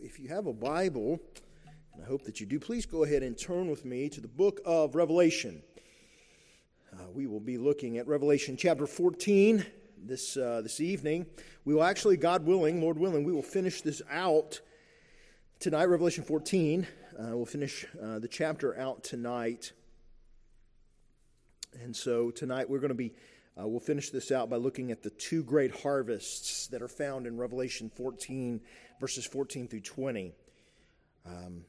If you have a Bible, and I hope that you do, please go ahead and turn with me to the book of Revelation. Uh, we will be looking at Revelation chapter 14 this, uh, this evening. We will actually, God willing, Lord willing, we will finish this out tonight, Revelation 14. Uh, we'll finish uh, the chapter out tonight. And so tonight we're going to be uh, we'll finish this out by looking at the two great harvests that are found in Revelation 14, verses 14 through 20. Um,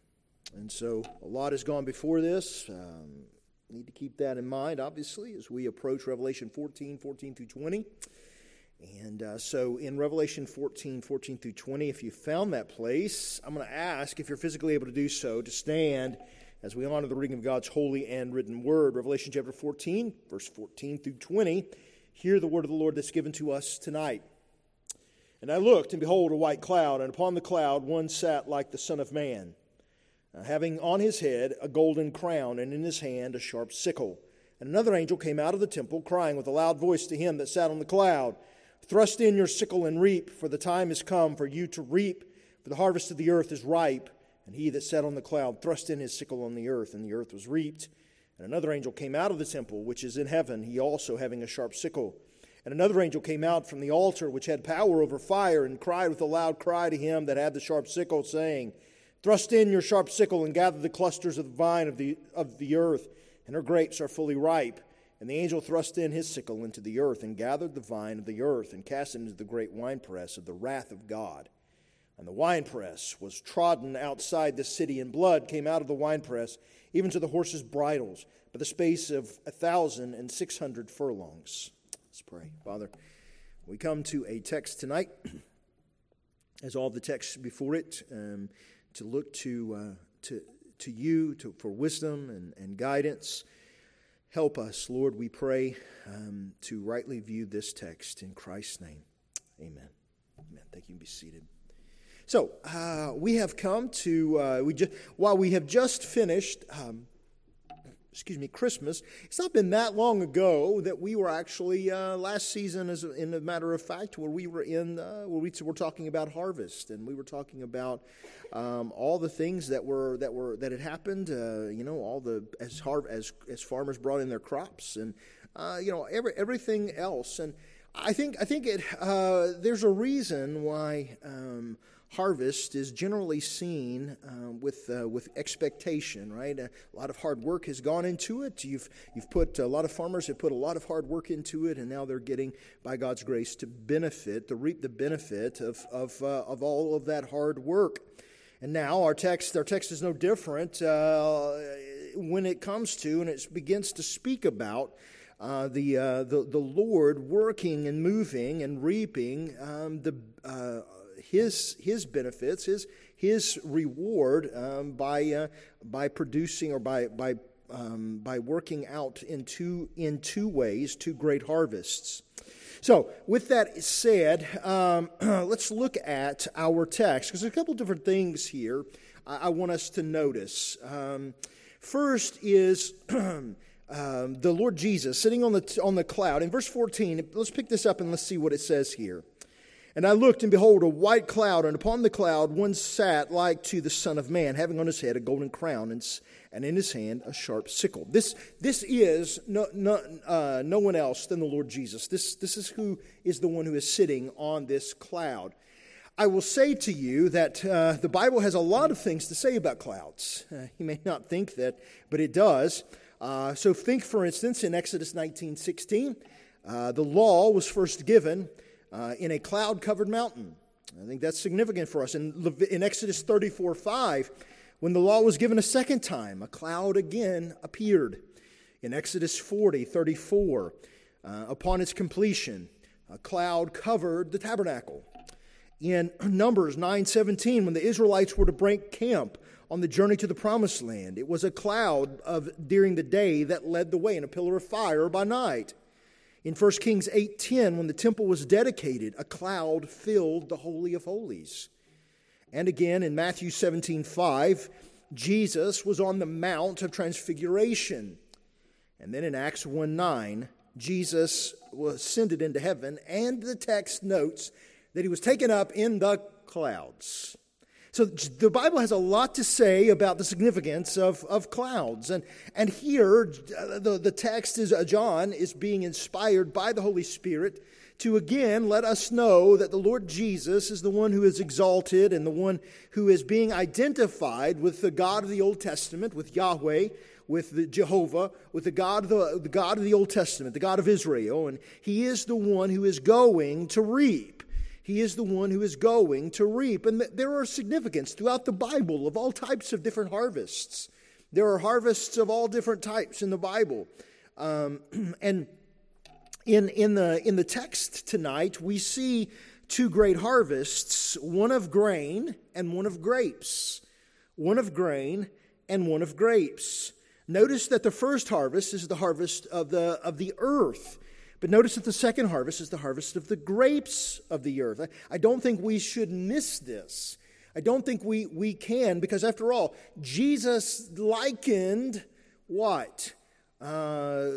and so a lot has gone before this. Um, need to keep that in mind, obviously, as we approach Revelation 14, 14 through 20. And uh, so in Revelation 14, 14 through 20, if you found that place, I'm going to ask if you're physically able to do so to stand as we honor the reading of God's holy and written word. Revelation chapter 14, verse 14 through 20. Hear the word of the Lord that's given to us tonight. And I looked, and behold, a white cloud, and upon the cloud one sat like the Son of Man, uh, having on his head a golden crown, and in his hand a sharp sickle. And another angel came out of the temple, crying with a loud voice to him that sat on the cloud Thrust in your sickle and reap, for the time is come for you to reap, for the harvest of the earth is ripe. And he that sat on the cloud thrust in his sickle on the earth, and the earth was reaped. And another angel came out of the temple, which is in heaven, he also having a sharp sickle. And another angel came out from the altar, which had power over fire, and cried with a loud cry to him that had the sharp sickle, saying, Thrust in your sharp sickle and gather the clusters of the vine of the, of the earth, and her grapes are fully ripe. And the angel thrust in his sickle into the earth, and gathered the vine of the earth, and cast it into the great winepress of the wrath of God. And the winepress was trodden outside the city, and blood came out of the winepress, even to the horses' bridles, by the space of a thousand and six hundred furlongs. Let's pray. Father, we come to a text tonight, as all the texts before it, um, to look to, uh, to, to you to, for wisdom and, and guidance. Help us, Lord, we pray, um, to rightly view this text in Christ's name. Amen. Amen. Thank you. Be seated. So uh, we have come to uh, we just while we have just finished. Um, excuse me, Christmas. It's not been that long ago that we were actually uh, last season, as in a matter of fact, where we were in, uh, where we were talking about harvest, and we were talking about um, all the things that were that were that had happened. Uh, you know, all the as har- as as farmers brought in their crops, and uh, you know every everything else. And I think I think it uh, there's a reason why. Um, harvest is generally seen uh, with, uh, with expectation, right? A lot of hard work has gone into it. You've, you've put, a lot of farmers have put a lot of hard work into it, and now they're getting, by God's grace, to benefit, to reap the benefit of, of, uh, of all of that hard work. And now our text, our text is no different uh, when it comes to, and it begins to speak about uh, the, uh, the, the Lord working and moving and reaping um, the, uh, his, his benefits, his, his reward um, by, uh, by producing or by, by, um, by working out in two, in two ways, two great harvests. So, with that said, um, let's look at our text because there's a couple different things here I, I want us to notice. Um, first is um, the Lord Jesus sitting on the, on the cloud. In verse 14, let's pick this up and let's see what it says here. And I looked, and behold, a white cloud, and upon the cloud one sat like to the Son of Man, having on his head a golden crown, and, and in his hand a sharp sickle. This, this is no, no, uh, no one else than the Lord Jesus. This, this is who is the one who is sitting on this cloud. I will say to you that uh, the Bible has a lot of things to say about clouds. Uh, you may not think that, but it does. Uh, so think, for instance, in Exodus 19 16, uh, the law was first given uh, in a cloud covered mountain. I think that's significant for us. In, in Exodus 34 5, when the law was given a second time, a cloud again appeared. In Exodus 40 34, uh, upon its completion, a cloud covered the tabernacle. In Numbers 9:17 when the Israelites were to break camp on the journey to the promised land it was a cloud of during the day that led the way and a pillar of fire by night in 1 Kings 8:10 when the temple was dedicated, a cloud filled the holy of holies. And again in Matthew 17:5, Jesus was on the mount of transfiguration. And then in Acts 1:9, Jesus was ascended into heaven and the text notes that he was taken up in the clouds. So the Bible has a lot to say about the significance of, of clouds. And, and here, uh, the, the text is uh, John is being inspired by the Holy Spirit to again let us know that the Lord Jesus is the one who is exalted and the one who is being identified with the God of the Old Testament, with Yahweh, with the Jehovah, with the God, of the, the God of the Old Testament, the God of Israel. And he is the one who is going to reap. He is the one who is going to reap. And there are significance throughout the Bible of all types of different harvests. There are harvests of all different types in the Bible. Um, and in, in, the, in the text tonight, we see two great harvests one of grain and one of grapes. One of grain and one of grapes. Notice that the first harvest is the harvest of the, of the earth. But notice that the second harvest is the harvest of the grapes of the earth. I, don't think we should miss this. I don't think we, we can, because after all, Jesus likened what? Uh,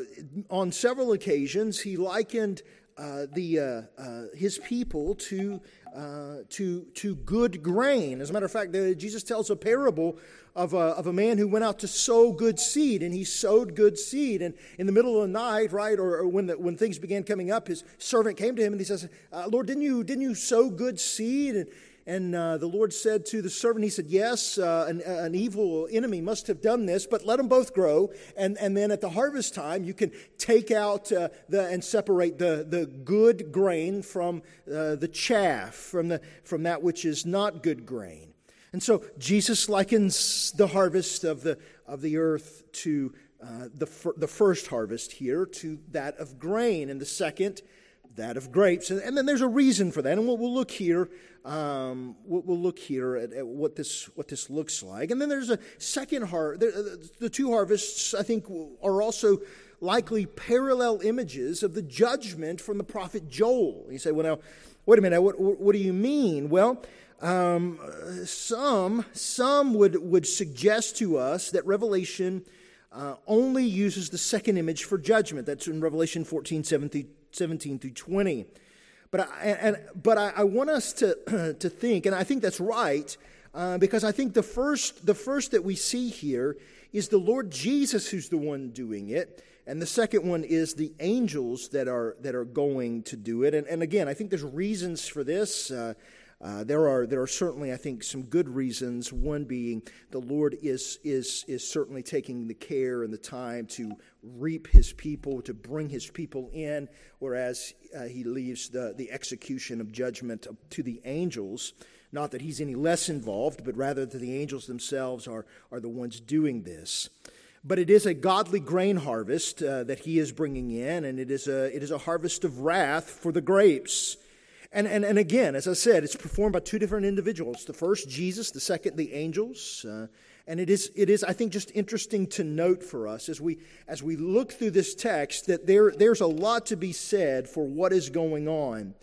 on several occasions, he likened uh, the, uh, uh his people to, uh, to, to good grain. As a matter of fact, Jesus tells a parable of a, of a man who went out to sow good seed, and he sowed good seed. And in the middle of the night, right, or, or when, the, when things began coming up, his servant came to him and he says, uh, Lord, didn't you, didn't you sow good seed? And, and uh, the Lord said to the servant, He said, Yes, uh, an, an, evil enemy must have done this, but let them both grow. And, and then at the harvest time, you can take out uh, the, and separate the, the good grain from uh, the chaff, from, the, from that which is not good grain. And so Jesus likens the harvest of the, of the earth to uh, the, fir- the first harvest here, to that of grain, and the second, that of grapes. And, and then there's a reason for that, and we'll, we'll look here. Um, we'll, look here at, at, what this what this looks like, and then there's a second harvest. The, the two harvests, I think, are also likely parallel images of the judgment from the prophet Joel. You say, well, now, wait a minute, what, what do you mean? Well, um, some, some would, would suggest to us that Revelation uh, only uses the second image for judgment. That's in Revelation 14, 17, 17 through 20. But I, and, but I, I want us to, to think, and I think that's right, uh, because I think the first, the first that we see here is the Lord Jesus who's the one doing it. And the second one is the angels that are, that are going to do it. And, and again, I think there's reasons for this. Uh, uh, there are there are certainly I think some good reasons. One being the Lord is is is certainly taking the care and the time to reap His people, to bring His people in, whereas uh, He leaves the the execution of judgment to the angels. Not that He's any less involved, but rather that the angels themselves are are the ones doing this. But it is a godly grain harvest uh, that He is bringing in, and it is a it is a harvest of wrath for the grapes. And, and, and again, as I said, it's performed by two different individuals. The first, Jesus, the second, the angels. Uh, and it is, it is, I think, just interesting to note for us as we, as we look through this text that there, there's a lot to be said for what is going on.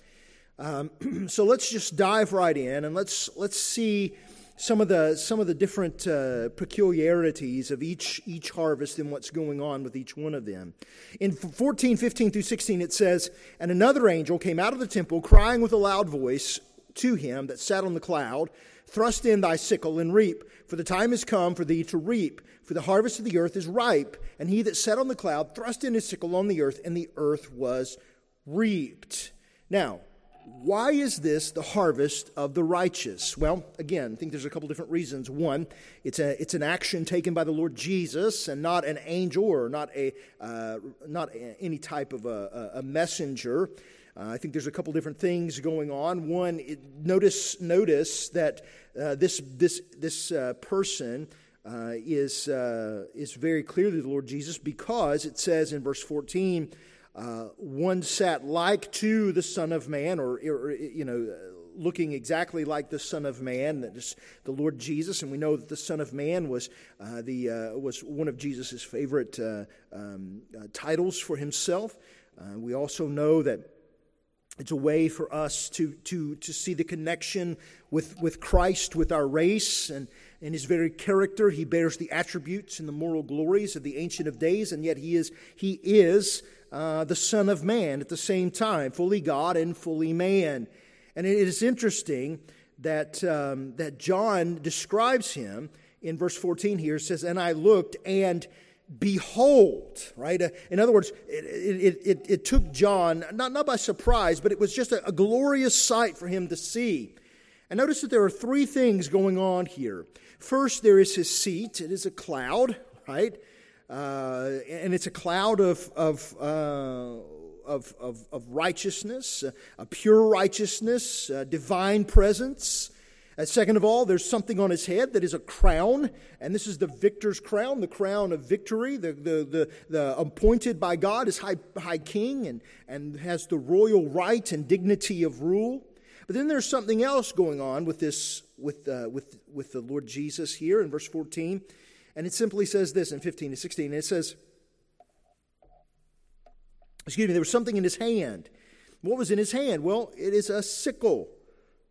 Um, so let's just dive right in and let's, let's see some of the some of the different uh, peculiarities of each each harvest and what's going on with each one of them. In 14, 15 through 16, it says, And another angel came out of the temple, crying with a loud voice to him that sat on the cloud, Thrust in thy sickle and reap, for the time is come for thee to reap, for the harvest of the earth is ripe. And he that sat on the cloud thrust in his sickle on the earth, and the earth was reaped. Now, why is this the harvest of the righteous? Well, again, I think there's a couple different reasons. One, it's, a, it's an action taken by the Lord Jesus and not an angel or not, a, uh, not a, any type of a, a messenger. Uh, I think there's a couple different things going on. One, it, notice, notice that uh, this, this, this uh, person uh, is, uh, is very clearly the Lord Jesus because it says in verse 14, uh, one sat like to the Son of Man, or, or, you know, looking exactly like the Son of Man, that is the Lord Jesus. And we know that the Son of Man was uh, the uh, was one of Jesus' favorite uh, um, uh, titles for himself. Uh, we also know that it's a way for us to, to, to see the connection with, with Christ, with our race, and in his very character. He bears the attributes and the moral glories of the Ancient of Days, and yet he is, he is uh, the Son of Man at the same time, fully God and fully man. And it is interesting that, um, that John describes him in verse 14 here. Says, And I looked, and behold, right? Uh, in other words, it, it, it, it, took John, not, not by surprise, but it was just a, a glorious sight for him to see. And notice that there are three things going on here. First, there is his seat, it is a cloud, right? Uh, and it's a cloud of, of, uh, of, of, of, righteousness, a pure righteousness, divine presence. And second of all, there's something on his head that is a crown, and this is the victor's crown, the crown of victory, the, the, the, the appointed by God as high, high king and, and has the royal right and dignity of rule. But then there's something else going on with this, with, uh, with, with the Lord Jesus here in verse 14. And it simply says this in 15 to 16. And It says, excuse me, there was something in his hand. What was in his hand? Well, it is a sickle.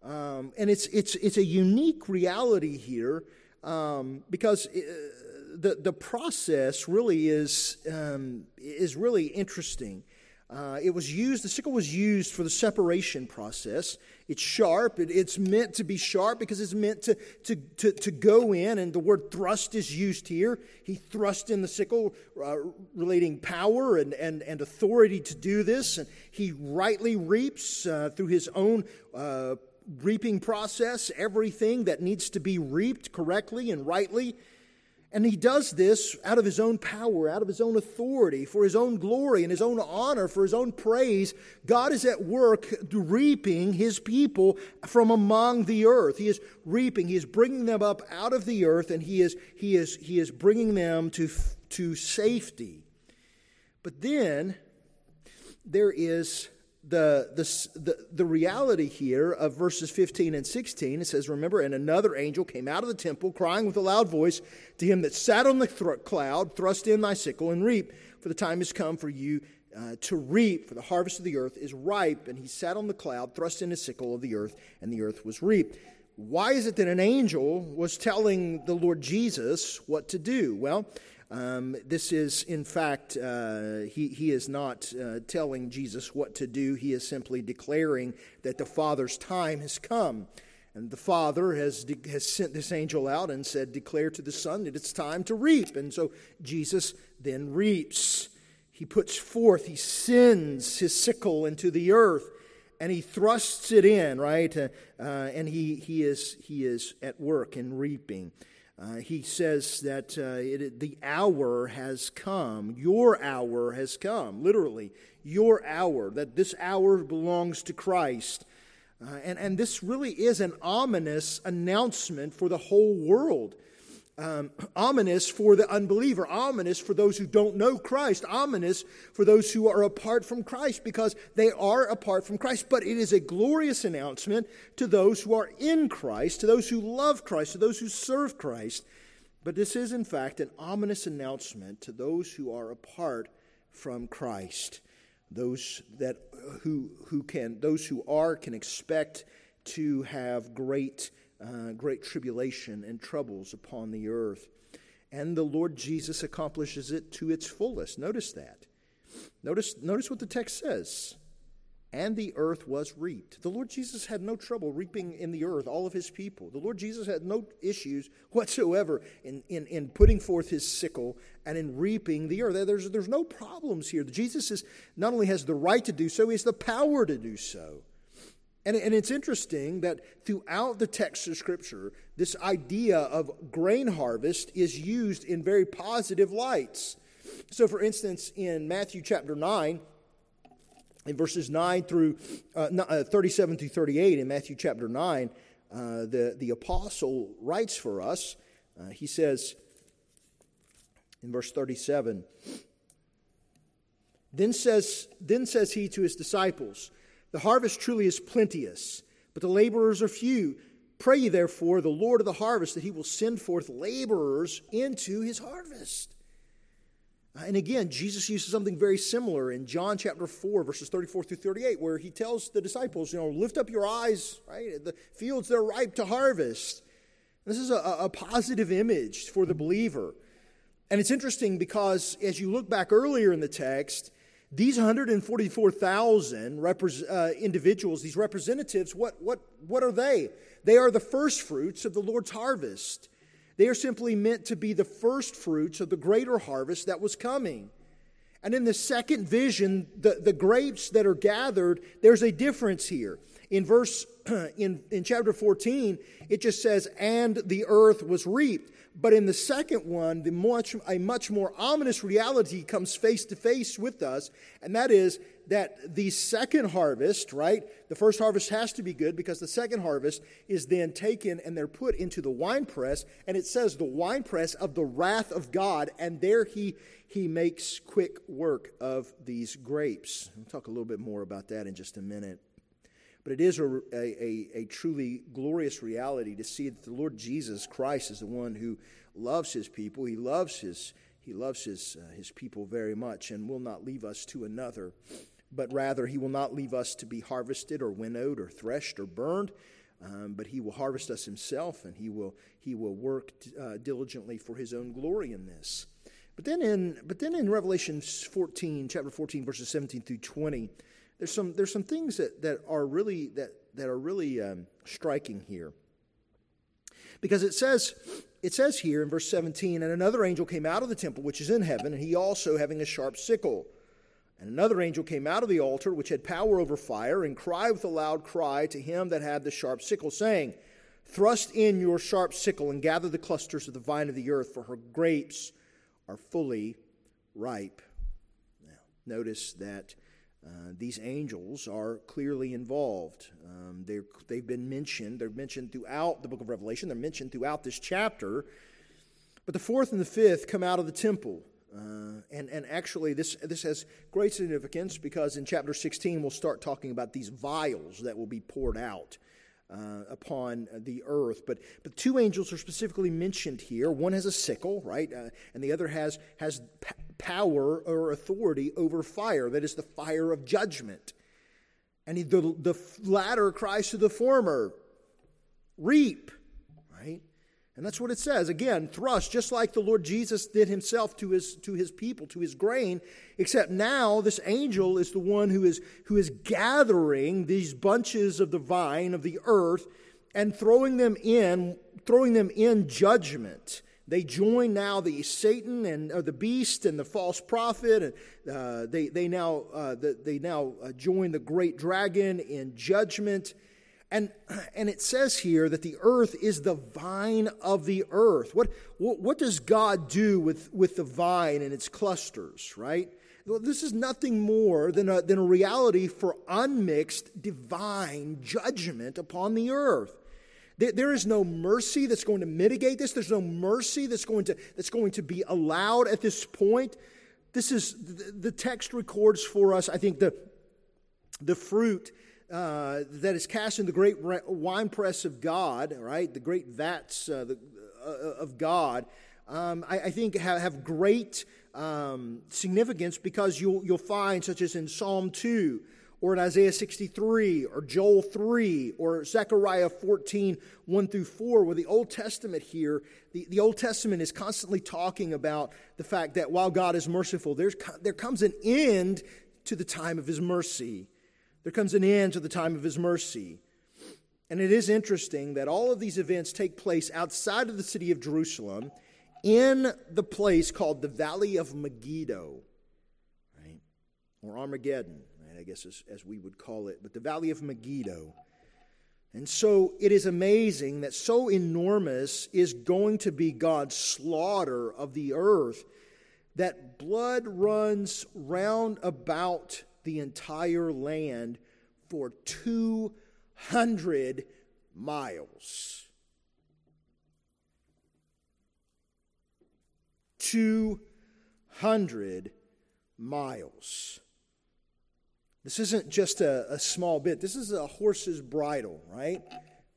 Um, and it's, it's, it's a unique reality here um, because it, uh, the, the process really is, um, is really interesting. Uh, it was used, the sickle was used for the separation process. It's sharp. It, it's meant to be sharp because it's meant to, to, to, to, go in, and the word thrust is used here. He thrust in the sickle, uh, relating power and, and, and authority to do this. And he rightly reaps uh, through his own uh, reaping process everything that needs to be reaped correctly and rightly. And he does this out of his own power, out of his own authority, for his own glory and his own honor, for his own praise. God is at work reaping his people from among the earth. He is reaping, he is bringing them up out of the earth, and he is, he is, he is bringing them to, to safety. But then there is the, the, the, the, reality here of verses 15 and 16. It says, Remember, and another angel came out of the temple, crying with a loud voice to him that sat on the th- cloud, Thrust in thy sickle and reap, for the time is come for you uh, to reap, for the harvest of the earth is ripe. And he sat on the cloud, thrust in his sickle of the earth, and the earth was reaped. Why is it that an angel was telling the Lord Jesus what to do? Well, um, this is, in fact, uh, he, he is not uh, telling Jesus what to do. He is simply declaring that the Father's time has come. And the Father has, de- has sent this angel out and said, Declare to the Son that it's time to reap. And so Jesus then reaps. He puts forth, he sends his sickle into the earth and he thrusts it in, right? Uh, uh, and he, he, is, he is at work in reaping. Uh, he says that uh, it, the hour has come. Your hour has come, literally, your hour, that this hour belongs to Christ. Uh, and, and this really is an ominous announcement for the whole world um, ominous for the unbeliever, ominous for those who don't know Christ, ominous for those who are apart from Christ because they are apart from Christ. But it is a glorious announcement to those who are in Christ, to those who love Christ, to those who serve Christ. But this is, in fact, an ominous announcement to those who are apart from Christ. Those that who who can those who are can expect to have great uh, great tribulation and troubles upon the earth. And the Lord Jesus accomplishes it to its fullest. Notice that. Notice, notice what the text says. And the earth was reaped. The Lord Jesus had no trouble reaping in the earth all of his people. The Lord Jesus had no issues whatsoever in, in, in putting forth his sickle and in reaping the earth. There's, there's no problems here. Jesus is, not only has the right to do so, he has the power to do so. And, and it's interesting that throughout the text of Scripture, this idea of grain harvest is used in very positive lights. So, for instance, in Matthew chapter 9, in verses 9 through uh, uh 37 through 38, in Matthew chapter 9, uh, the, the apostle writes for us. Uh, he says in verse 37, then says, then says he to his disciples, the harvest truly is plenteous, but the laborers are few. Pray ye therefore the Lord of the harvest that he will send forth laborers into his harvest. Uh, and again, Jesus uses something very similar in John chapter 4, verses 34 through 38, where he tells the disciples, you know, lift up your eyes, right? The fields, they're ripe to harvest. This is a, a positive image for the believer. And it's interesting because as you look back earlier in the text, These 144,000 repre- uh, individuals, these representatives, what, what, what are they? They are the first fruits of the Lord's harvest. They are simply meant to be the first fruits of the greater harvest that was coming. And in the second vision, the, the grapes that are gathered, there's a difference here. In verse in, in chapter 14, it just says, and the earth was reaped. But in the second one, the much, a much more ominous reality comes face to face with us, and that is that the second harvest, right? The first harvest has to be good because the second harvest is then taken and they're put into the winepress, and it says the winepress of the wrath of God, and there he he makes quick work of these grapes. We'll talk a little bit more about that in just a minute. But it is a, a, a, truly glorious reality to see that the Lord Jesus Christ is the one who loves his people. He loves his, he loves his, uh, his people very much and will not leave us to another, but rather he will not leave us to be harvested or winnowed or threshed or burned. Um, but he will harvest us himself and he will, he will work uh, diligently for his own glory in this. But then in, but then in Revelation 14, chapter 14, verses 17 through 20, there's some, there's some things that, that are really, that, that are really um, striking here. Because it says, it says here in verse 17, and another angel came out of the temple which is in heaven, and he also having a sharp sickle. And another angel came out of the altar which had power over fire, and cried with a loud cry to him that had the sharp sickle, saying, Thrust in your sharp sickle and gather the clusters of the vine of the earth, for her grapes are fully ripe. Now, notice that uh, these angels are clearly involved. Um, they've been mentioned. They're mentioned throughout the book of Revelation. They're mentioned throughout this chapter. But the fourth and the fifth come out of the temple. Uh, and, and actually, this, this has great significance because in chapter 16, we'll start talking about these vials that will be poured out uh, upon the earth. But, but two angels are specifically mentioned here. One has a sickle, right? Uh, and the other has, has power or authority over fire. That is the fire of judgment. And he, the, the latter cries to the former, reap, right? And that's what it says. Again, thrust, just like the Lord Jesus did himself to his, to his people, to his grain, except now this angel is the one who is, who is gathering these bunches of the vine of the earth and throwing them in, throwing them in judgment. They join now the Satan and the beast and the false prophet, and uh, they, they now, uh, the, they now uh, join the great dragon in judgment. And, and it says here that the earth is the vine of the earth. What, what, what does God do with, with the vine and its clusters, right? This is nothing more than a, than a reality for unmixed divine judgment upon the earth. There, is no mercy that's going to mitigate this. There's no mercy that's going to, that's going to be allowed at this point. This is the, the text records for us, I think, the, the fruit uh, that is cast in the great winepress of God, right? The great vats uh, the, uh, of God, um, I, I, think have, have great um, significance because you'll, you'll find, such as in Psalm 2, or in Isaiah 63, or Joel 3, or Zechariah 14, 1 through 4, where the Old Testament here, the, the Old Testament is constantly talking about the fact that while God is merciful, there's, there comes an end to the time of his mercy. There comes an end to the time of his mercy. And it is interesting that all of these events take place outside of the city of Jerusalem in the place called the Valley of Megiddo, right? Or Armageddon, I guess as, as we would call it, but the Valley of Megiddo. And so it is amazing that so enormous is going to be God's slaughter of the earth that blood runs round about the entire land for 200 miles. 200 miles. This isn't just a, a, small bit. This is a horse's bridle, right?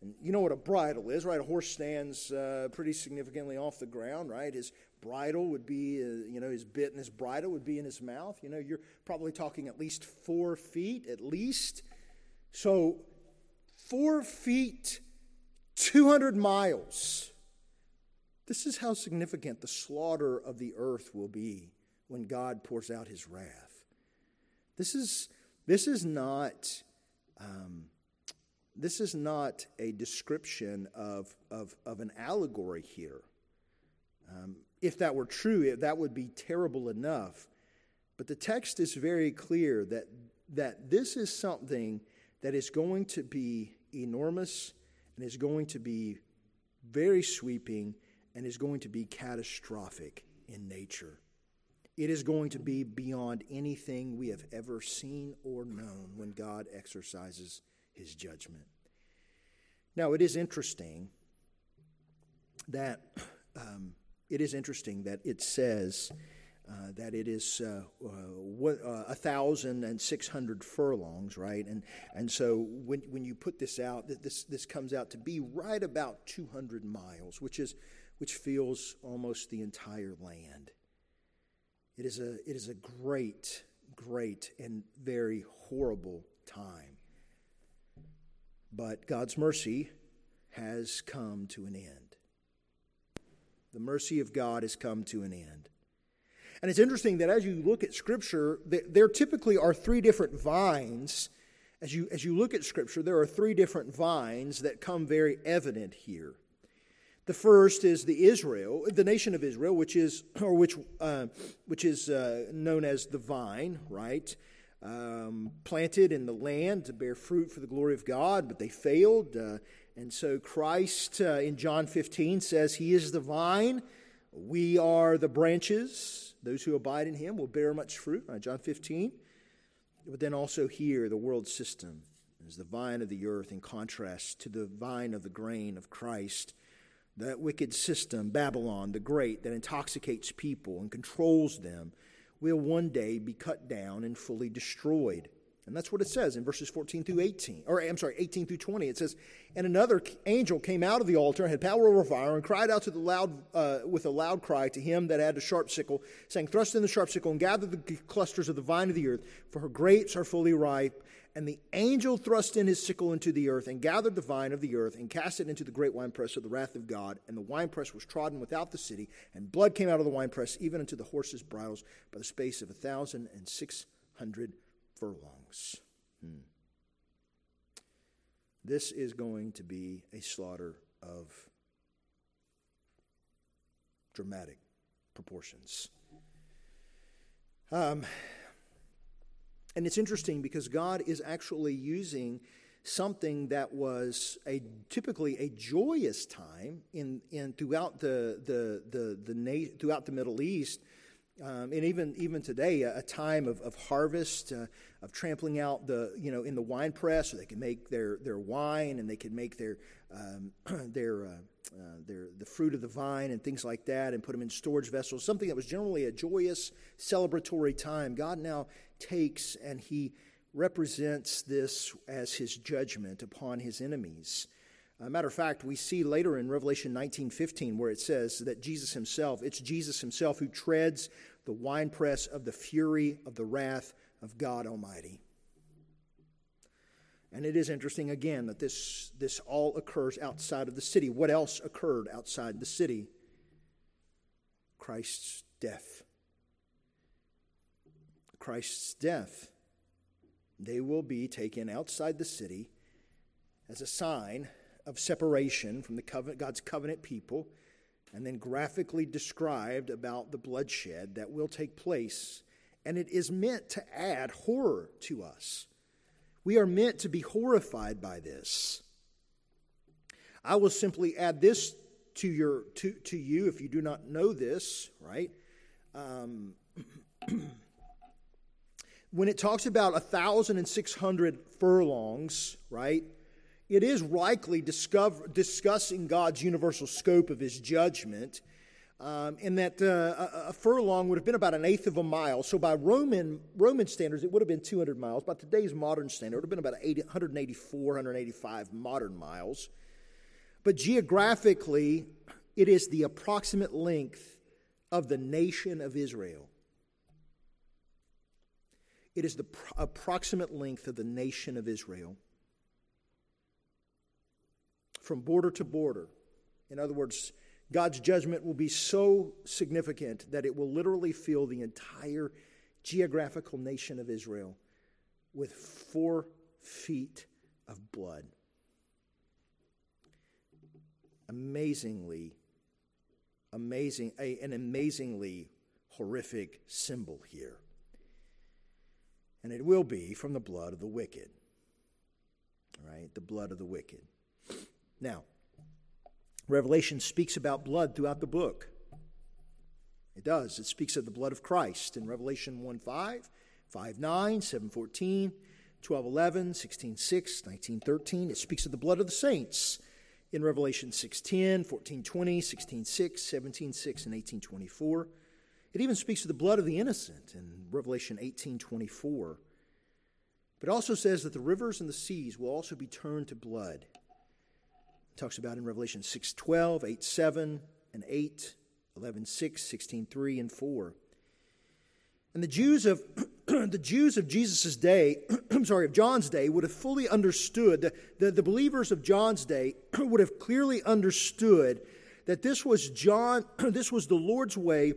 And you know what a bridle is, right? A horse stands uh, pretty significantly off the ground, right? His bridle would be, uh, you know, his bit and his bridle would be in his mouth. You know, you're probably talking at least four feet, at least. So, four feet, 200 miles. This is how significant the slaughter of the earth will be when God pours out his wrath. This is, this is not. Um, this is not a description of, of, of an allegory here. Um, if that were true, that would be terrible enough. But the text is very clear that, that this is something that is going to be enormous and is going to be very sweeping and is going to be catastrophic in nature. It is going to be beyond anything we have ever seen or known when God exercises his judgment. Now, it is interesting that um, it is interesting that it says uh, that it is uh, uh, uh a thousand and six hundred furlongs, right? And and so when when you put this out, this this comes out to be right about two hundred miles, which is which feels almost the entire land. It is a it is a great, great and very horrible time. But God's mercy has come to an end. The mercy of God has come to an end. And it's interesting that as you look at Scripture, there typically are three different vines. As you, as you look at Scripture, there are three different vines that come very evident here. The first is the Israel, the nation of Israel, which is, or which, uh, which is uh, known as the vine, right? um, planted in the land to bear fruit for the glory of God, but they failed. Uh, and so Christ uh, in John 15 says, He is the vine, we are the branches. Those who abide in Him will bear much fruit. Uh, John 15. But then also here, the world system is the vine of the earth in contrast to the vine of the grain of Christ. That wicked system, Babylon the Great, that intoxicates people and controls them will one day be cut down and fully destroyed. And that's what it says in verses 14 through 18, or I'm sorry, 18 through 20. It says, And another angel came out of the altar and had power over fire and cried out to the loud, uh, with a loud cry to him that had a sharp sickle, saying, Thrust in the sharp sickle and gather the clusters of the vine of the earth, for her grapes are fully ripe. And the angel thrust in his sickle into the earth and gathered the vine of the earth and cast it into the great winepress of the wrath of God. And the winepress was trodden without the city, and blood came out of the winepress, even unto the horses' bridles, by the space of a thousand and six hundred furlongs. Hmm. This is going to be a slaughter of dramatic proportions. Um, and it's interesting because God is actually using something that was a typically a joyous time in, in throughout the the the, the throughout the Middle East. Um, and even even today, a, a time of, of harvest, uh, of trampling out the you know in the wine press, so they can make their, their wine and they can make their um, their uh, uh, their the fruit of the vine and things like that, and put them in storage vessels. Something that was generally a joyous, celebratory time. God now takes and he represents this as his judgment upon his enemies. A matter of fact, we see later in Revelation 19:15 where it says that Jesus himself, it's Jesus himself who treads the winepress of the fury of the wrath of God Almighty. And it is interesting again that this, this all occurs outside of the city. What else occurred outside the city? Christ's death. Christ's death, they will be taken outside the city as a sign of separation from the covenant, God's covenant people, and then graphically described about the bloodshed that will take place. And it is meant to add horror to us. We are meant to be horrified by this. I will simply add this to, your, to, to you if you do not know this, right? Um, when it talks about 1,600 furlongs, right, it is likely discover, discussing God's universal scope of his judgment. Um, in that uh, a, a, furlong would have been about an eighth of a mile. So by Roman Roman standards, it would have been 200 miles. By today's modern standard, it would have been about 80, 184, 185 modern miles. But geographically, it is the approximate length of the nation of Israel. It is the pr- approximate length of the nation of Israel. From border to border. In other words, God's judgment will be so significant that it will literally fill the entire geographical nation of Israel. with four feet of blood. Amazingly, amazing, a, an amazingly horrific symbol here. And it will be from the blood of the wicked. Right? The blood of the wicked. Now, Revelation speaks about blood throughout the book. It does. It speaks of the blood of Christ in Revelation 1 5, 5 9, 7 14, 12 11, 16 6, 19 13. It speaks of the blood of the saints in Revelation 6 10, 14 20, 16 6, 17 6, and 18 24. It even speaks of the blood of the innocent in Revelation 18 24. But it also says that the rivers and the seas will also be turned to blood. It talks about in Revelation 6 12, 8 7, and 8 11 6, 16 3, and 4. And the Jews of the Jews of Jesus' day, I'm sorry, of John's day, would have fully understood, the, the, the believers of John's day would have clearly understood that this was John, this was the Lord's way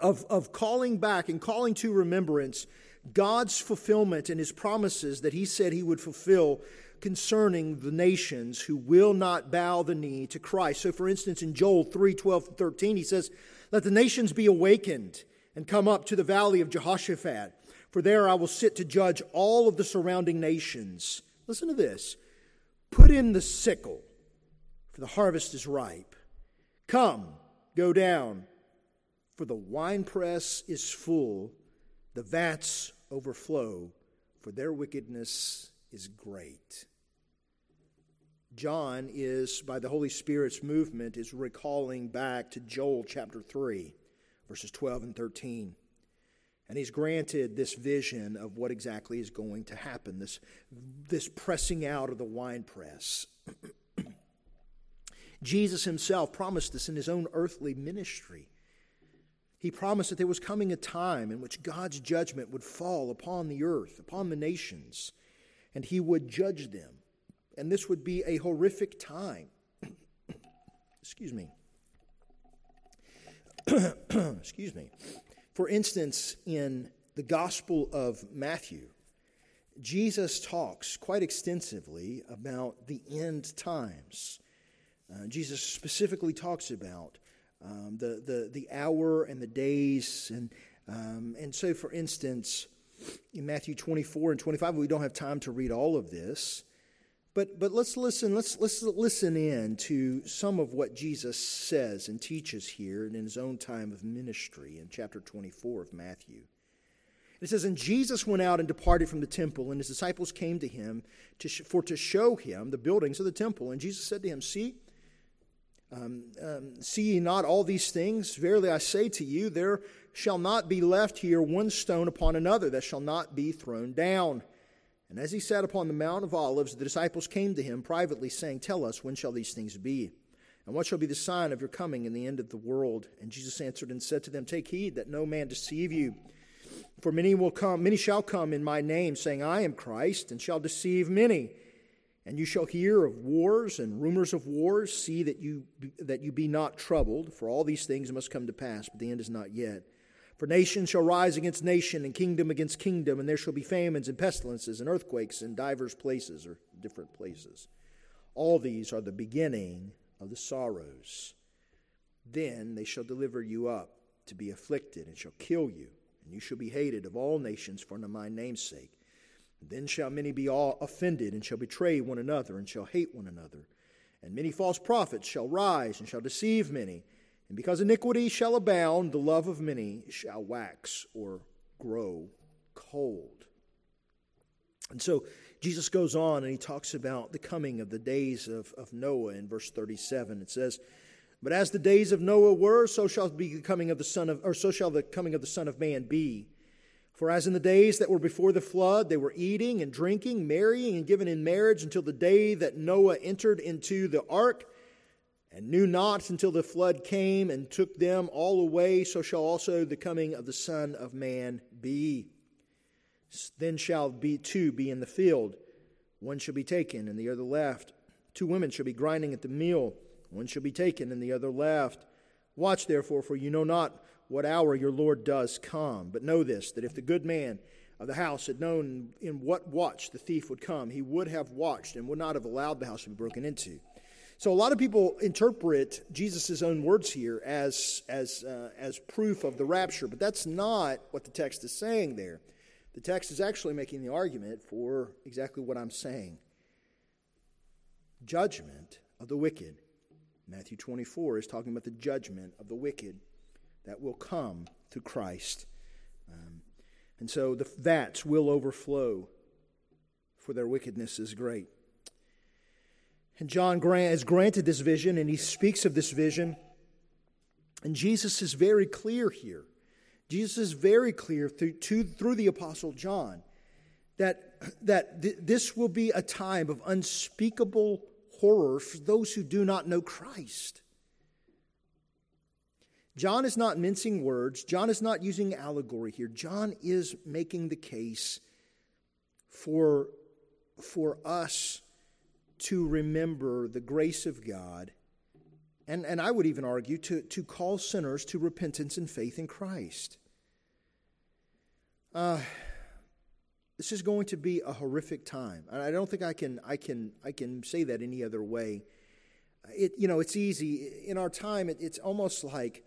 of, of calling back and calling to remembrance God's fulfillment and his promises that he said he would fulfill concerning the nations who will not bow the knee to Christ. So, for instance, in Joel 3 12 13, he says, Let the nations be awakened and come up to the valley of Jehoshaphat, for there I will sit to judge all of the surrounding nations. Listen to this Put in the sickle, for the harvest is ripe. Come, go down, for the winepress is full, the vats overflow, for their wickedness is great. John is, by the Holy Spirit's movement, is recalling back to Joel chapter 3, verses 12 and 13. And he's granted this vision of what exactly is going to happen, this, this pressing out of the winepress. Jesus himself promised this in his own earthly ministry. He promised that there was coming a time in which God's judgment would fall upon the earth, upon the nations, and he would judge them and this would be a horrific time. Excuse me. Excuse me. For instance, in the Gospel of Matthew, Jesus talks quite extensively about the end times. Uh, Jesus specifically talks about um, the, the, the hour and the days. And, um, and so, for instance, in Matthew 24 and 25, we don't have time to read all of this. But, but let's listen, let's, let's listen in to some of what Jesus says and teaches here and in his own time of ministry in chapter 24 of Matthew. It says, And Jesus went out and departed from the temple, and his disciples came to him to sh- for to show him the buildings of the temple. And Jesus said to him, See, um, um, see ye not all these things? Verily I say to you, there shall not be left here one stone upon another that shall not be thrown down. And as he sat upon the Mount of Olives, the disciples came to him privately, saying, Tell us, when shall these things be? And what shall be the sign of your coming in the end of the world? And Jesus answered and said to them, Take heed that no man deceive you. For many will come, many shall come in my name, saying, I am Christ, and shall deceive many. And you shall hear of wars and rumors of wars. See that you, that you be not troubled, for all these things must come to pass, but the end is not yet. For nation shall rise against nation, and kingdom against kingdom, and there shall be famines and pestilences and earthquakes in divers places or different places. All these are the beginning of the sorrows. Then they shall deliver you up to be afflicted, and shall kill you, and you shall be hated of all nations for my name's sake. Then shall many be all offended, and shall betray one another, and shall hate one another. And many false prophets shall rise, and shall deceive many. And because iniquity shall abound, the love of many shall wax or grow cold. And so Jesus goes on and he talks about the coming of the days of, of Noah in verse 37. It says, But as the days of Noah were, so shall be the coming of the Son of or so shall the coming of the Son of Man be. For as in the days that were before the flood, they were eating and drinking, marrying and giving in marriage until the day that Noah entered into the ark and knew not until the flood came and took them all away, so shall also the coming of the Son of Man be. Then shall be two be in the field, one shall be taken and the other left. Two women shall be grinding at the mill, one shall be taken and the other left. Watch therefore, for you know not what hour your Lord does come. But know this, that if the good man of the house had known in what watch the thief would come, he would have watched and would not have allowed the house to be broken into. So a lot of people interpret Jesus' own words here as, as, uh, as proof of the rapture, but that's not what the text is saying there. The text is actually making the argument for exactly what I'm saying judgment of the wicked. Matthew 24 is talking about the judgment of the wicked that will come through Christ. Um, and so the vats will overflow, for their wickedness is great. And John Grant has granted this vision, and he speaks of this vision. And Jesus is very clear here. Jesus is very clear through, to, through the Apostle John that, that th- this will be a time of unspeakable horror for those who do not know Christ. John is not mincing words. John is not using allegory here. John is making the case for, for us to remember the grace of God, and, and I would even argue to, to call sinners to repentance and faith in Christ. Uh, this is going to be a horrific time. and I don't think I can, I can, I can say that any other way. It, you know, it's easy. In our time, it, it's almost like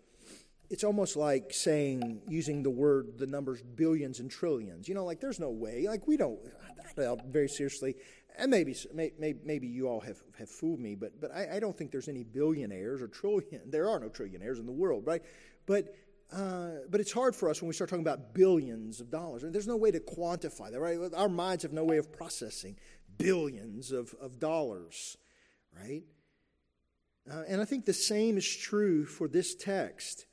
it's almost like saying using the word the numbers billions and trillions you know like there's no way like we don't very seriously and maybe, maybe, maybe you all have, have fooled me, but, but I, I don't think there's any billionaires or trillion. There are no trillionaires in the world, right? But, uh, but it's hard for us when we start talking about billions of dollars. And there's no way to quantify that, right? Our minds have no way of processing billions of, of dollars, right? Uh, and I think the same is true for this text.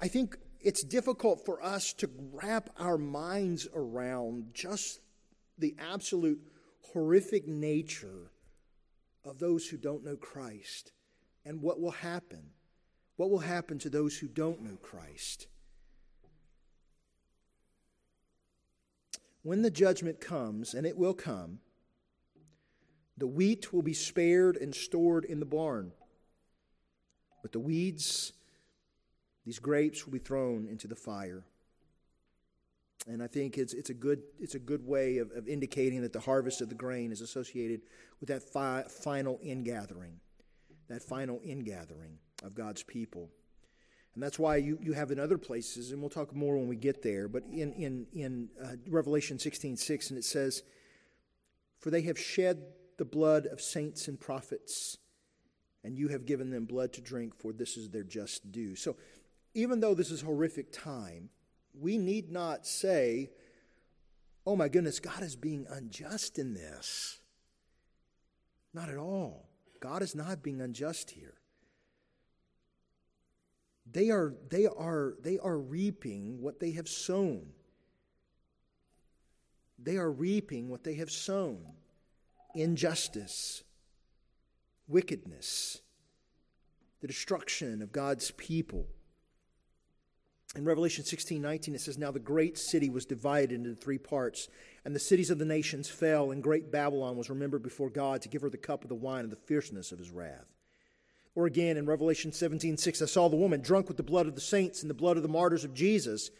I think it's difficult for us to wrap our minds around just the absolute horrific nature of those who don't know Christ and what will happen. What will happen to those who don't know Christ? When the judgment comes, and it will come, the wheat will be spared and stored in the barn, but the weeds, these grapes, will be thrown into the fire. And I think it's, it's, a, good, it's a good way of, of indicating that the harvest of the grain is associated with that fi- final ingathering, that final ingathering of God's people. And that's why you, you have in other places, and we'll talk more when we get there, but in, in, in uh, Revelation 16 6, and it says, For they have shed the blood of saints and prophets, and you have given them blood to drink, for this is their just due. So even though this is horrific time, we need not say, oh my goodness, God is being unjust in this. Not at all. God is not being unjust here. They are, they are, they are reaping what they have sown. They are reaping what they have sown injustice, wickedness, the destruction of God's people. In Revelation 16 19, it says, Now the great city was divided into three parts, and the cities of the nations fell, and great Babylon was remembered before God to give her the cup of the wine of the fierceness of his wrath. Or again, in Revelation 17 6, I saw the woman drunk with the blood of the saints and the blood of the martyrs of Jesus.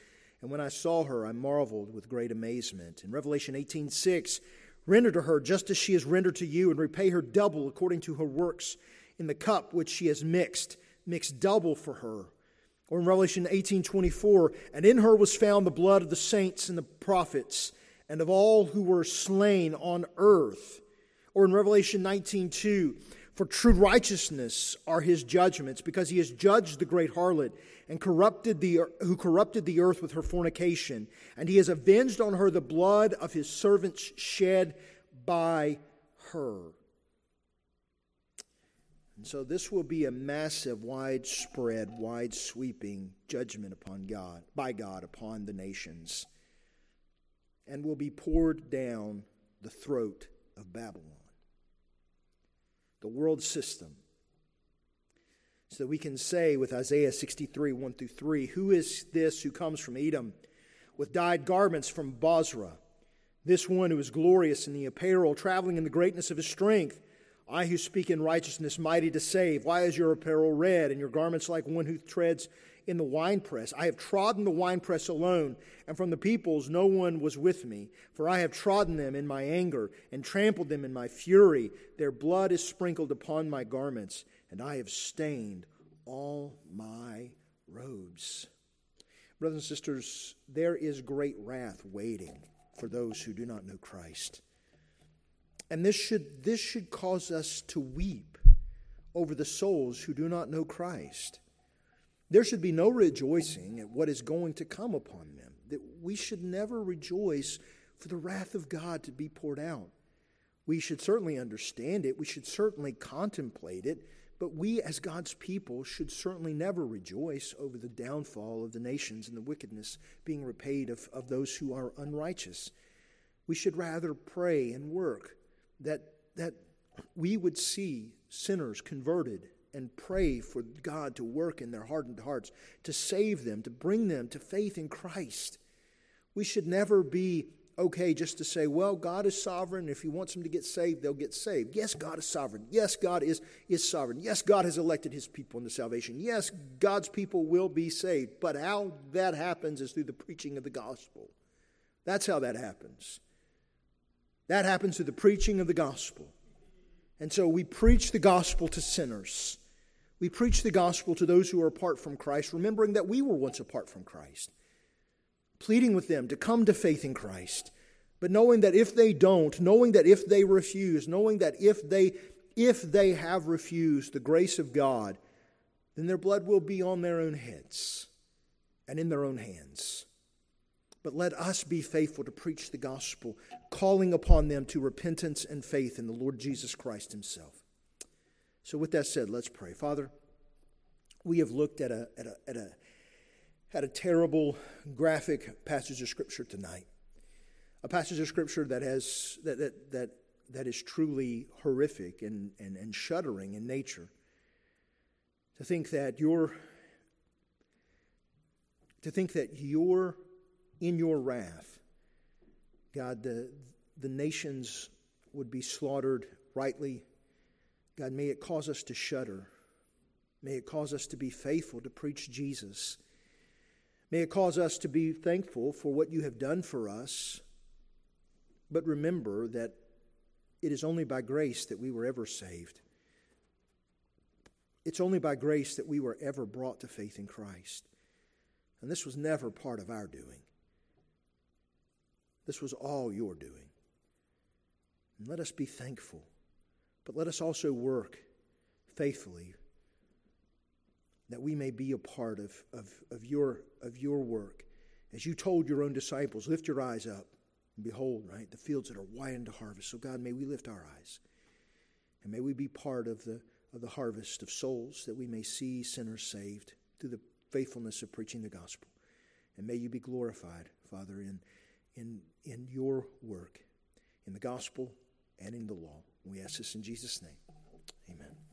And when I saw her, I marveled with great amazement. In Revelation 18 6, render to her just as she has rendered to you, and repay her double according to her works in the cup which she has mixed. Mix double for her or in Revelation 18:24, and in her was found the blood of the saints and the prophets and of all who were slain on earth. Or in Revelation 19:2, for true righteousness are his judgments, because he has judged the great harlot and corrupted the who corrupted the earth with her fornication, and he has avenged on her the blood of his servants shed by her. And so this will be a massive, widespread, wide sweeping judgment upon God, by God upon the nations, and will be poured down the throat of Babylon. The world system. So that we can say with Isaiah 63, 1 through 3, Who is this who comes from Edom with dyed garments from Bozrah? This one who is glorious in the apparel, traveling in the greatness of his strength I who speak in righteousness, mighty to save. Why is your apparel red and your garments like one who treads in the winepress? I have trodden the winepress alone, and from the peoples no one was with me. For I have trodden them in my anger and trampled them in my fury. Their blood is sprinkled upon my garments, and I have stained all my robes. Brothers and sisters, there is great wrath waiting for those who do not know Christ. And this should, this should cause us to weep over the souls who do not know Christ. There should be no rejoicing at what is going to come upon them. That we should never rejoice for the wrath of God to be poured out. We should certainly understand it, we should certainly contemplate it, but we as God's people should certainly never rejoice over the downfall of the nations and the wickedness being repaid of, of those who are unrighteous. We should rather pray and work that, that we would see sinners converted and pray for God to work in their hardened hearts, to save them, to bring them to faith in Christ. We should never be okay just to say, well, God is sovereign. If He wants them to get saved, they'll get saved. Yes, God is sovereign. Yes, God is, is sovereign. Yes, God has elected His people into salvation. Yes, God's people will be saved. But how that happens is through the preaching of the gospel. That's how that happens. That happens through the preaching of the gospel. And so we preach the gospel to sinners. We preach the gospel to those who are apart from Christ, remembering that we were once apart from Christ, pleading with them to come to faith in Christ. But knowing that if they don't, knowing that if they refuse, knowing that if they if they have refused the grace of God, then their blood will be on their own heads and in their own hands. But let us be faithful to preach the gospel, calling upon them to repentance and faith in the Lord Jesus Christ Himself. So, with that said, let's pray. Father, we have looked at a, at a, at a, at a terrible, graphic passage of Scripture tonight. A passage of Scripture that, has, that, that, that, that is truly horrific and, and, and shuddering in nature. To think that your to think that your in your wrath, God, the, the nations would be slaughtered rightly. God, may it cause us to shudder. May it cause us to be faithful to preach Jesus. May it cause us to be thankful for what you have done for us. But remember that it is only by grace that we were ever saved. It's only by grace that we were ever brought to faith in Christ. And this was never part of our doing. This was all your doing. And let us be thankful, but let us also work faithfully that we may be a part of, of, of, your, of your work. As you told your own disciples, lift your eyes up and behold, right, the fields that are white to harvest. So, God, may we lift our eyes and may we be part of the, of the harvest of souls that we may see sinners saved through the faithfulness of preaching the gospel. And may you be glorified, Father, in in, in your work, in the gospel and in the law. We ask this in Jesus' name. Amen.